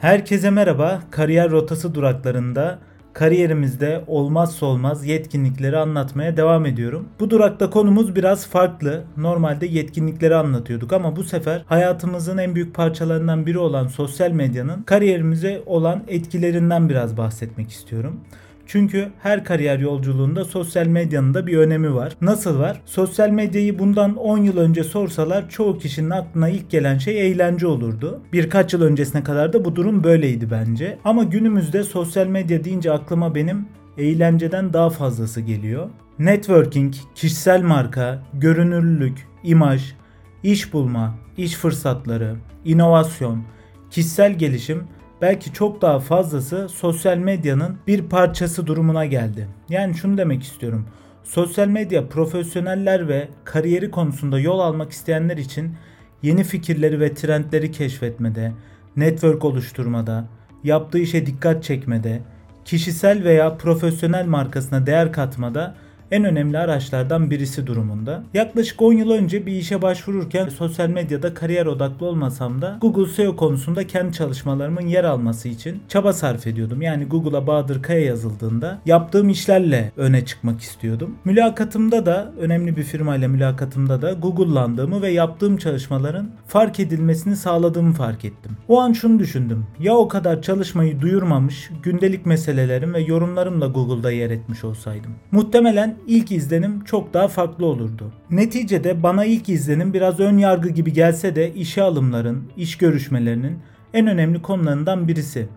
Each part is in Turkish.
Herkese merhaba. Kariyer rotası duraklarında kariyerimizde olmazsa olmaz yetkinlikleri anlatmaya devam ediyorum. Bu durakta konumuz biraz farklı. Normalde yetkinlikleri anlatıyorduk ama bu sefer hayatımızın en büyük parçalarından biri olan sosyal medyanın kariyerimize olan etkilerinden biraz bahsetmek istiyorum. Çünkü her kariyer yolculuğunda sosyal medyanın da bir önemi var. Nasıl var? Sosyal medyayı bundan 10 yıl önce sorsalar çoğu kişinin aklına ilk gelen şey eğlence olurdu. Birkaç yıl öncesine kadar da bu durum böyleydi bence. Ama günümüzde sosyal medya deyince aklıma benim eğlenceden daha fazlası geliyor. Networking, kişisel marka, görünürlülük, imaj, iş bulma, iş fırsatları, inovasyon, kişisel gelişim belki çok daha fazlası sosyal medyanın bir parçası durumuna geldi. Yani şunu demek istiyorum. Sosyal medya profesyoneller ve kariyeri konusunda yol almak isteyenler için yeni fikirleri ve trendleri keşfetmede, network oluşturmada, yaptığı işe dikkat çekmede, kişisel veya profesyonel markasına değer katmada en önemli araçlardan birisi durumunda. Yaklaşık 10 yıl önce bir işe başvururken sosyal medyada kariyer odaklı olmasam da Google SEO konusunda kendi çalışmalarımın yer alması için çaba sarf ediyordum. Yani Google'a Bahadır Kaya yazıldığında yaptığım işlerle öne çıkmak istiyordum. Mülakatımda da önemli bir firmayla mülakatımda da Google'landığımı ve yaptığım çalışmaların fark edilmesini sağladığımı fark ettim. O an şunu düşündüm. Ya o kadar çalışmayı duyurmamış, gündelik meselelerim ve yorumlarımla Google'da yer etmiş olsaydım. Muhtemelen ilk izlenim çok daha farklı olurdu. Neticede bana ilk izlenim biraz ön yargı gibi gelse de işe alımların, iş görüşmelerinin en önemli konularından birisi.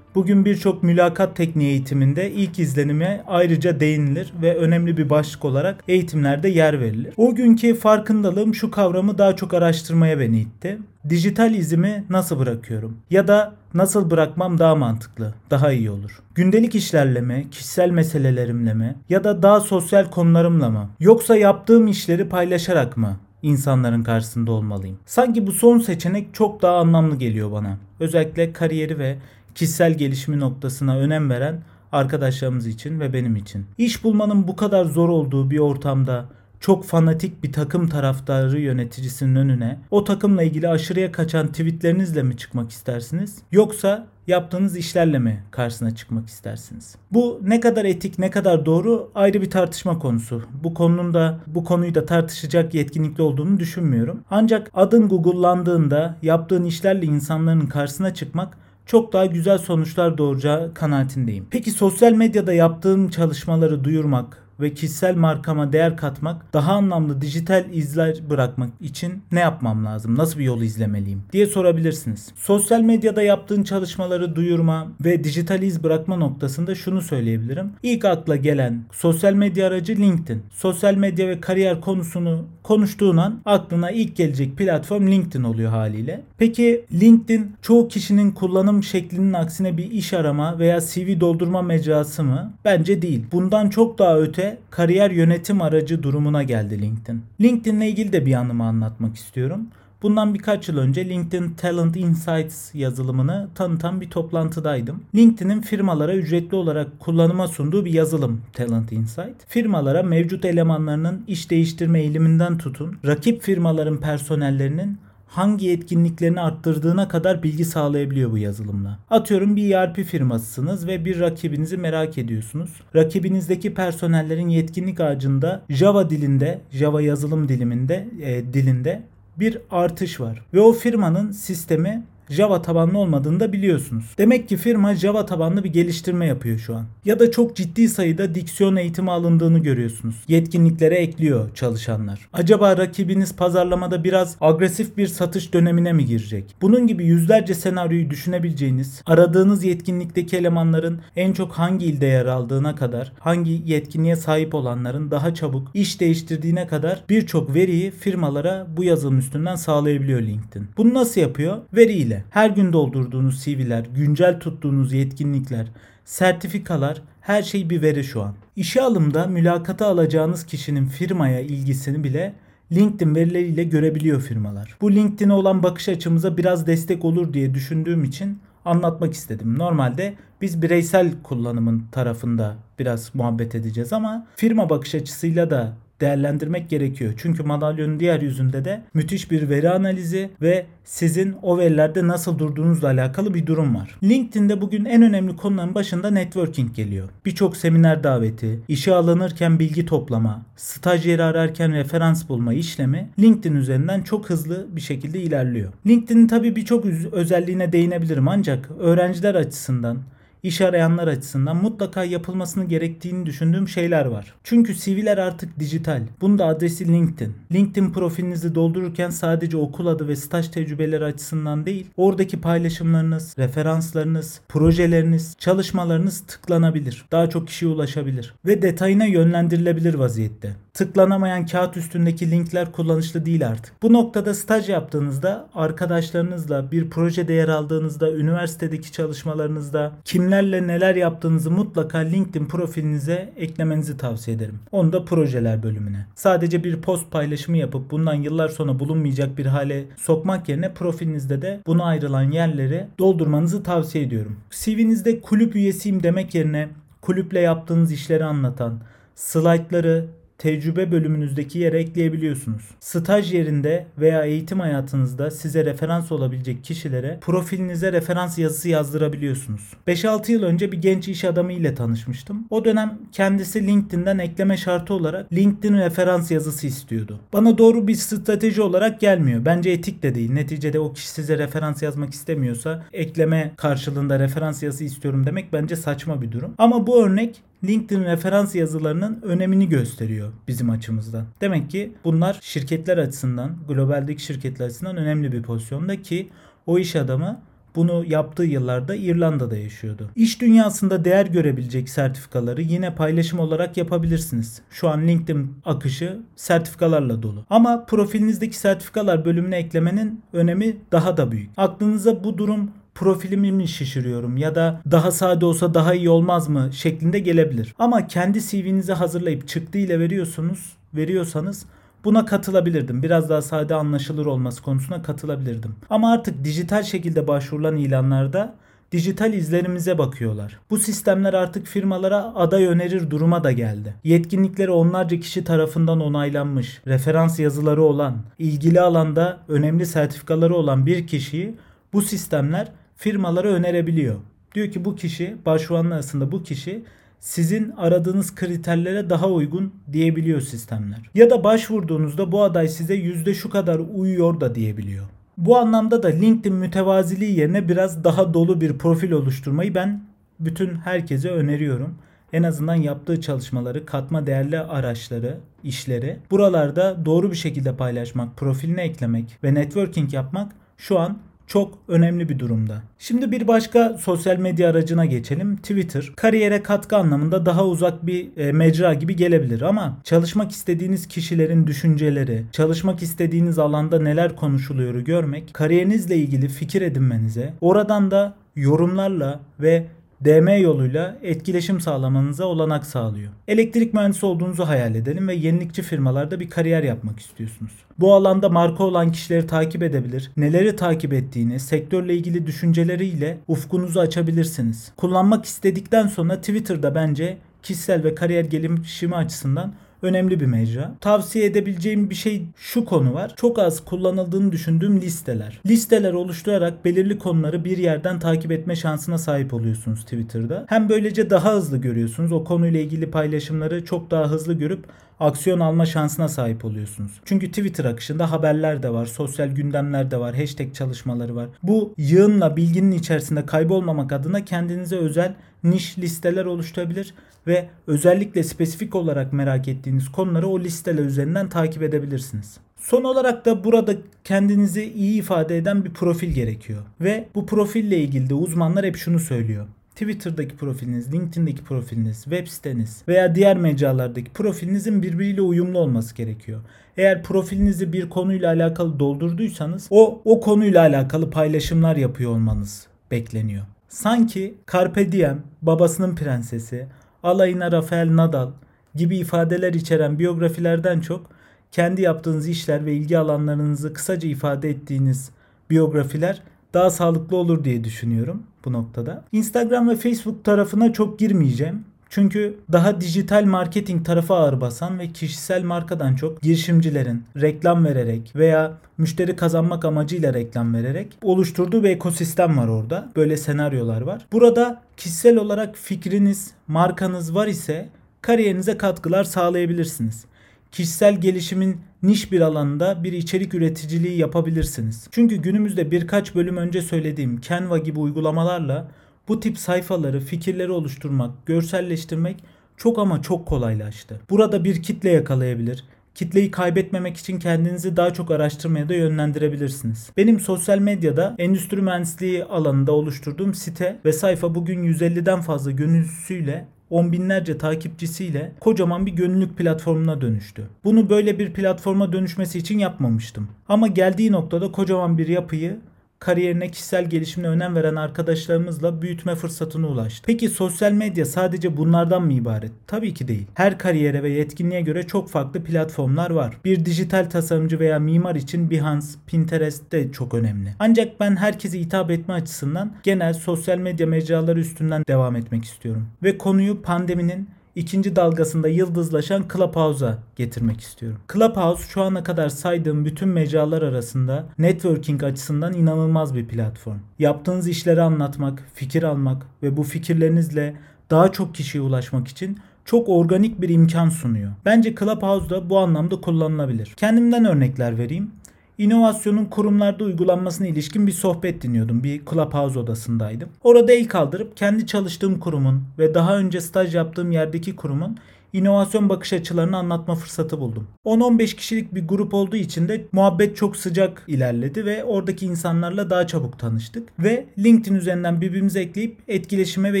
Bugün birçok mülakat tekniği eğitiminde ilk izlenime ayrıca değinilir ve önemli bir başlık olarak eğitimlerde yer verilir. O günkü farkındalığım şu kavramı daha çok araştırmaya beni itti. Dijital izimi nasıl bırakıyorum? Ya da nasıl bırakmam daha mantıklı, daha iyi olur? Gündelik işlerle mi, kişisel meselelerimle mi ya da daha sosyal konularımla mı? Yoksa yaptığım işleri paylaşarak mı? insanların karşısında olmalıyım. Sanki bu son seçenek çok daha anlamlı geliyor bana. Özellikle kariyeri ve kişisel gelişimi noktasına önem veren arkadaşlarımız için ve benim için. İş bulmanın bu kadar zor olduğu bir ortamda çok fanatik bir takım taraftarı yöneticisinin önüne o takımla ilgili aşırıya kaçan tweetlerinizle mi çıkmak istersiniz? Yoksa yaptığınız işlerle mi karşısına çıkmak istersiniz? Bu ne kadar etik, ne kadar doğru ayrı bir tartışma konusu. Bu konunun da bu konuyu da tartışacak yetkinlikli olduğunu düşünmüyorum. Ancak adın Google'landığında yaptığın işlerle insanların karşısına çıkmak çok daha güzel sonuçlar doğuracağı kanaatindeyim. Peki sosyal medyada yaptığım çalışmaları duyurmak, ve kişisel markama değer katmak, daha anlamlı dijital izler bırakmak için ne yapmam lazım? Nasıl bir yol izlemeliyim? diye sorabilirsiniz. Sosyal medyada yaptığın çalışmaları duyurma ve dijital iz bırakma noktasında şunu söyleyebilirim. İlk akla gelen sosyal medya aracı LinkedIn. Sosyal medya ve kariyer konusunu konuştuğun an aklına ilk gelecek platform LinkedIn oluyor haliyle. Peki LinkedIn çoğu kişinin kullanım şeklinin aksine bir iş arama veya CV doldurma mecrası mı? Bence değil. Bundan çok daha öte ise kariyer yönetim aracı durumuna geldi LinkedIn. LinkedIn ile ilgili de bir anımı anlatmak istiyorum. Bundan birkaç yıl önce LinkedIn Talent Insights yazılımını tanıtan bir toplantıdaydım. LinkedIn'in firmalara ücretli olarak kullanıma sunduğu bir yazılım Talent Insight. Firmalara mevcut elemanlarının iş değiştirme eğiliminden tutun, rakip firmaların personellerinin hangi yetkinliklerini arttırdığına kadar bilgi sağlayabiliyor bu yazılımla. Atıyorum bir ERP firmasısınız ve bir rakibinizi merak ediyorsunuz. Rakibinizdeki personellerin yetkinlik ağacında Java dilinde, Java yazılım diliminde, e, dilinde bir artış var. Ve o firmanın sistemi Java tabanlı olmadığını da biliyorsunuz. Demek ki firma Java tabanlı bir geliştirme yapıyor şu an. Ya da çok ciddi sayıda diksiyon eğitimi alındığını görüyorsunuz. Yetkinliklere ekliyor çalışanlar. Acaba rakibiniz pazarlamada biraz agresif bir satış dönemine mi girecek? Bunun gibi yüzlerce senaryoyu düşünebileceğiniz, aradığınız yetkinlikteki elemanların en çok hangi ilde yer aldığına kadar, hangi yetkinliğe sahip olanların daha çabuk iş değiştirdiğine kadar birçok veriyi firmalara bu yazılım üstünden sağlayabiliyor LinkedIn. Bunu nasıl yapıyor? Veriyle ile her gün doldurduğunuz CV'ler, güncel tuttuğunuz yetkinlikler, sertifikalar her şey bir veri şu an. İşe alımda mülakata alacağınız kişinin firmaya ilgisini bile LinkedIn verileriyle görebiliyor firmalar. Bu LinkedIn'e olan bakış açımıza biraz destek olur diye düşündüğüm için anlatmak istedim. Normalde biz bireysel kullanımın tarafında biraz muhabbet edeceğiz ama firma bakış açısıyla da değerlendirmek gerekiyor. Çünkü madalyonun diğer yüzünde de müthiş bir veri analizi ve sizin o verilerde nasıl durduğunuzla alakalı bir durum var. LinkedIn'de bugün en önemli konuların başında networking geliyor. Birçok seminer daveti, işe alınırken bilgi toplama, staj yeri ararken referans bulma işlemi LinkedIn üzerinden çok hızlı bir şekilde ilerliyor. LinkedIn'in tabii birçok özelliğine değinebilirim ancak öğrenciler açısından iş arayanlar açısından mutlaka yapılmasını gerektiğini düşündüğüm şeyler var. Çünkü CV'ler artık dijital. Bunun da adresi LinkedIn. LinkedIn profilinizi doldururken sadece okul adı ve staj tecrübeleri açısından değil, oradaki paylaşımlarınız, referanslarınız, projeleriniz, çalışmalarınız tıklanabilir. Daha çok kişiye ulaşabilir ve detayına yönlendirilebilir vaziyette tıklanamayan kağıt üstündeki linkler kullanışlı değil artık. Bu noktada staj yaptığınızda arkadaşlarınızla bir projede yer aldığınızda üniversitedeki çalışmalarınızda kimlerle neler yaptığınızı mutlaka LinkedIn profilinize eklemenizi tavsiye ederim. Onu da projeler bölümüne. Sadece bir post paylaşımı yapıp bundan yıllar sonra bulunmayacak bir hale sokmak yerine profilinizde de buna ayrılan yerleri doldurmanızı tavsiye ediyorum. CV'nizde kulüp üyesiyim demek yerine kulüple yaptığınız işleri anlatan, slaytları, tecrübe bölümünüzdeki yere ekleyebiliyorsunuz. Staj yerinde veya eğitim hayatınızda size referans olabilecek kişilere profilinize referans yazısı yazdırabiliyorsunuz. 5-6 yıl önce bir genç iş adamı ile tanışmıştım. O dönem kendisi LinkedIn'den ekleme şartı olarak LinkedIn referans yazısı istiyordu. Bana doğru bir strateji olarak gelmiyor. Bence etik de değil. Neticede o kişi size referans yazmak istemiyorsa ekleme karşılığında referans yazısı istiyorum demek bence saçma bir durum. Ama bu örnek LinkedIn referans yazılarının önemini gösteriyor bizim açımızdan. Demek ki bunlar şirketler açısından, globaldeki şirketler açısından önemli bir pozisyonda ki o iş adamı bunu yaptığı yıllarda İrlanda'da yaşıyordu. İş dünyasında değer görebilecek sertifikaları yine paylaşım olarak yapabilirsiniz. Şu an LinkedIn akışı sertifikalarla dolu. Ama profilinizdeki sertifikalar bölümüne eklemenin önemi daha da büyük. Aklınıza bu durum profilimi mi şişiriyorum ya da daha sade olsa daha iyi olmaz mı şeklinde gelebilir. Ama kendi CV'nizi hazırlayıp çıktı ile veriyorsunuz, veriyorsanız Buna katılabilirdim. Biraz daha sade anlaşılır olması konusuna katılabilirdim. Ama artık dijital şekilde başvurulan ilanlarda dijital izlerimize bakıyorlar. Bu sistemler artık firmalara aday önerir duruma da geldi. Yetkinlikleri onlarca kişi tarafından onaylanmış, referans yazıları olan, ilgili alanda önemli sertifikaları olan bir kişiyi bu sistemler firmalara önerebiliyor. Diyor ki bu kişi başvuranlar arasında bu kişi sizin aradığınız kriterlere daha uygun diyebiliyor sistemler. Ya da başvurduğunuzda bu aday size yüzde şu kadar uyuyor da diyebiliyor. Bu anlamda da LinkedIn mütevaziliği yerine biraz daha dolu bir profil oluşturmayı ben bütün herkese öneriyorum. En azından yaptığı çalışmaları, katma değerli araçları, işleri buralarda doğru bir şekilde paylaşmak, profiline eklemek ve networking yapmak şu an çok önemli bir durumda. Şimdi bir başka sosyal medya aracına geçelim. Twitter. Kariyere katkı anlamında daha uzak bir e, mecra gibi gelebilir ama çalışmak istediğiniz kişilerin düşünceleri, çalışmak istediğiniz alanda neler konuşuluyor görmek, kariyerinizle ilgili fikir edinmenize, oradan da yorumlarla ve DM yoluyla etkileşim sağlamanıza olanak sağlıyor. Elektrik mühendisi olduğunuzu hayal edelim ve yenilikçi firmalarda bir kariyer yapmak istiyorsunuz. Bu alanda marka olan kişileri takip edebilir, neleri takip ettiğini, sektörle ilgili düşünceleriyle ufkunuzu açabilirsiniz. Kullanmak istedikten sonra Twitter'da bence kişisel ve kariyer gelişimi açısından önemli bir mecra. Tavsiye edebileceğim bir şey şu konu var. Çok az kullanıldığını düşündüğüm listeler. Listeler oluşturarak belirli konuları bir yerden takip etme şansına sahip oluyorsunuz Twitter'da. Hem böylece daha hızlı görüyorsunuz. O konuyla ilgili paylaşımları çok daha hızlı görüp aksiyon alma şansına sahip oluyorsunuz. Çünkü Twitter akışında haberler de var, sosyal gündemler de var, hashtag çalışmaları var. Bu yığınla bilginin içerisinde kaybolmamak adına kendinize özel niş listeler oluşturabilir ve özellikle spesifik olarak merak ettiğiniz konuları o listeler üzerinden takip edebilirsiniz. Son olarak da burada kendinizi iyi ifade eden bir profil gerekiyor. Ve bu profille ilgili de uzmanlar hep şunu söylüyor. Twitter'daki profiliniz, LinkedIn'deki profiliniz, web siteniz veya diğer mecralardaki profilinizin birbiriyle uyumlu olması gerekiyor. Eğer profilinizi bir konuyla alakalı doldurduysanız o o konuyla alakalı paylaşımlar yapıyor olmanız bekleniyor. Sanki Carpe Diem, babasının prensesi, alayına Rafael Nadal gibi ifadeler içeren biyografilerden çok kendi yaptığınız işler ve ilgi alanlarınızı kısaca ifade ettiğiniz biyografiler daha sağlıklı olur diye düşünüyorum bu noktada. Instagram ve Facebook tarafına çok girmeyeceğim. Çünkü daha dijital marketing tarafı ağır basan ve kişisel markadan çok girişimcilerin reklam vererek veya müşteri kazanmak amacıyla reklam vererek oluşturduğu bir ekosistem var orada. Böyle senaryolar var. Burada kişisel olarak fikriniz, markanız var ise kariyerinize katkılar sağlayabilirsiniz. Kişisel gelişimin niş bir alanda bir içerik üreticiliği yapabilirsiniz. Çünkü günümüzde birkaç bölüm önce söylediğim Canva gibi uygulamalarla bu tip sayfaları, fikirleri oluşturmak, görselleştirmek çok ama çok kolaylaştı. Burada bir kitle yakalayabilir, kitleyi kaybetmemek için kendinizi daha çok araştırmaya da yönlendirebilirsiniz. Benim sosyal medyada endüstri mühendisliği alanında oluşturduğum site ve sayfa bugün 150'den fazla gönüllüsüyle on binlerce takipçisiyle kocaman bir gönüllülük platformuna dönüştü. Bunu böyle bir platforma dönüşmesi için yapmamıştım. Ama geldiği noktada kocaman bir yapıyı kariyerine kişisel gelişimine önem veren arkadaşlarımızla büyütme fırsatına ulaştı. Peki sosyal medya sadece bunlardan mı ibaret? Tabii ki değil. Her kariyere ve yetkinliğe göre çok farklı platformlar var. Bir dijital tasarımcı veya mimar için Behance, Pinterest de çok önemli. Ancak ben herkese hitap etme açısından genel sosyal medya mecraları üstünden devam etmek istiyorum. Ve konuyu pandeminin ikinci dalgasında yıldızlaşan Clubhouse'a getirmek istiyorum. Clubhouse şu ana kadar saydığım bütün mecralar arasında networking açısından inanılmaz bir platform. Yaptığınız işleri anlatmak, fikir almak ve bu fikirlerinizle daha çok kişiye ulaşmak için çok organik bir imkan sunuyor. Bence Clubhouse da bu anlamda kullanılabilir. Kendimden örnekler vereyim. İnovasyonun kurumlarda uygulanmasına ilişkin bir sohbet dinliyordum. Bir Clubhouse odasındaydım. Orada el kaldırıp kendi çalıştığım kurumun ve daha önce staj yaptığım yerdeki kurumun inovasyon bakış açılarını anlatma fırsatı buldum. 10-15 kişilik bir grup olduğu için de muhabbet çok sıcak ilerledi ve oradaki insanlarla daha çabuk tanıştık ve LinkedIn üzerinden birbirimizi ekleyip etkileşime ve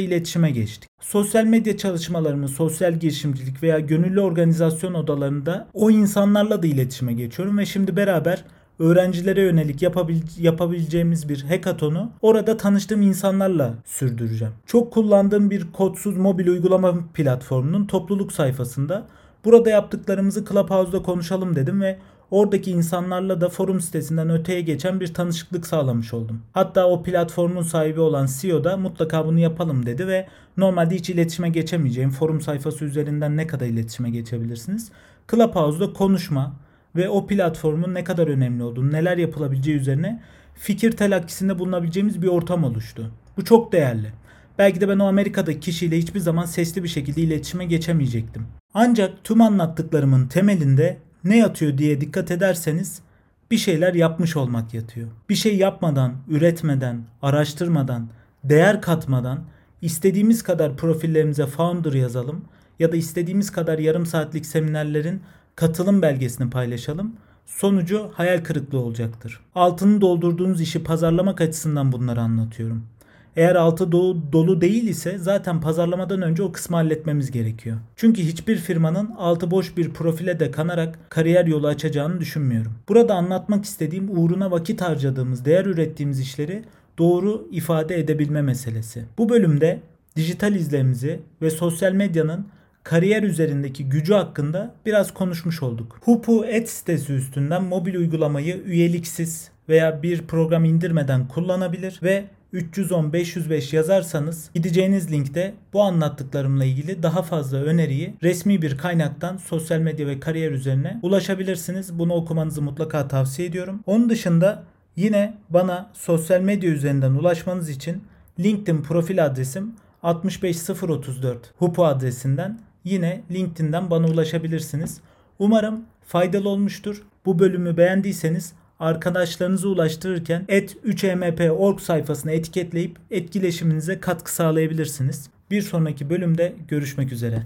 iletişime geçtik. Sosyal medya çalışmalarımı, sosyal girişimcilik veya gönüllü organizasyon odalarında o insanlarla da iletişime geçiyorum ve şimdi beraber öğrencilere yönelik yapabil yapabileceğimiz bir hackathon'u orada tanıştığım insanlarla sürdüreceğim. Çok kullandığım bir kodsuz mobil uygulama platformunun topluluk sayfasında burada yaptıklarımızı Clubhouse'da konuşalım dedim ve oradaki insanlarla da forum sitesinden öteye geçen bir tanışıklık sağlamış oldum. Hatta o platformun sahibi olan CEO da mutlaka bunu yapalım dedi ve normalde hiç iletişime geçemeyeceğim forum sayfası üzerinden ne kadar iletişime geçebilirsiniz? Clubhouse'da konuşma, ve o platformun ne kadar önemli olduğunu, neler yapılabileceği üzerine fikir telakkisinde bulunabileceğimiz bir ortam oluştu. Bu çok değerli. Belki de ben o Amerika'daki kişiyle hiçbir zaman sesli bir şekilde iletişime geçemeyecektim. Ancak tüm anlattıklarımın temelinde ne yatıyor diye dikkat ederseniz bir şeyler yapmış olmak yatıyor. Bir şey yapmadan, üretmeden, araştırmadan, değer katmadan istediğimiz kadar profillerimize founder yazalım ya da istediğimiz kadar yarım saatlik seminerlerin katılım belgesini paylaşalım. Sonucu hayal kırıklığı olacaktır. Altını doldurduğunuz işi pazarlamak açısından bunları anlatıyorum. Eğer altı dolu, dolu değil ise zaten pazarlamadan önce o kısmı halletmemiz gerekiyor. Çünkü hiçbir firmanın altı boş bir profile de kanarak kariyer yolu açacağını düşünmüyorum. Burada anlatmak istediğim uğruna vakit harcadığımız, değer ürettiğimiz işleri doğru ifade edebilme meselesi. Bu bölümde dijital izlemimizi ve sosyal medyanın kariyer üzerindeki gücü hakkında biraz konuşmuş olduk. Hupu et sitesi üstünden mobil uygulamayı üyeliksiz veya bir program indirmeden kullanabilir ve 310-505 yazarsanız gideceğiniz linkte bu anlattıklarımla ilgili daha fazla öneriyi resmi bir kaynaktan sosyal medya ve kariyer üzerine ulaşabilirsiniz. Bunu okumanızı mutlaka tavsiye ediyorum. Onun dışında yine bana sosyal medya üzerinden ulaşmanız için LinkedIn profil adresim 65034 hupu adresinden yine LinkedIn'den bana ulaşabilirsiniz. Umarım faydalı olmuştur. Bu bölümü beğendiyseniz arkadaşlarınızı ulaştırırken et3mp.org sayfasına etiketleyip etkileşiminize katkı sağlayabilirsiniz. Bir sonraki bölümde görüşmek üzere.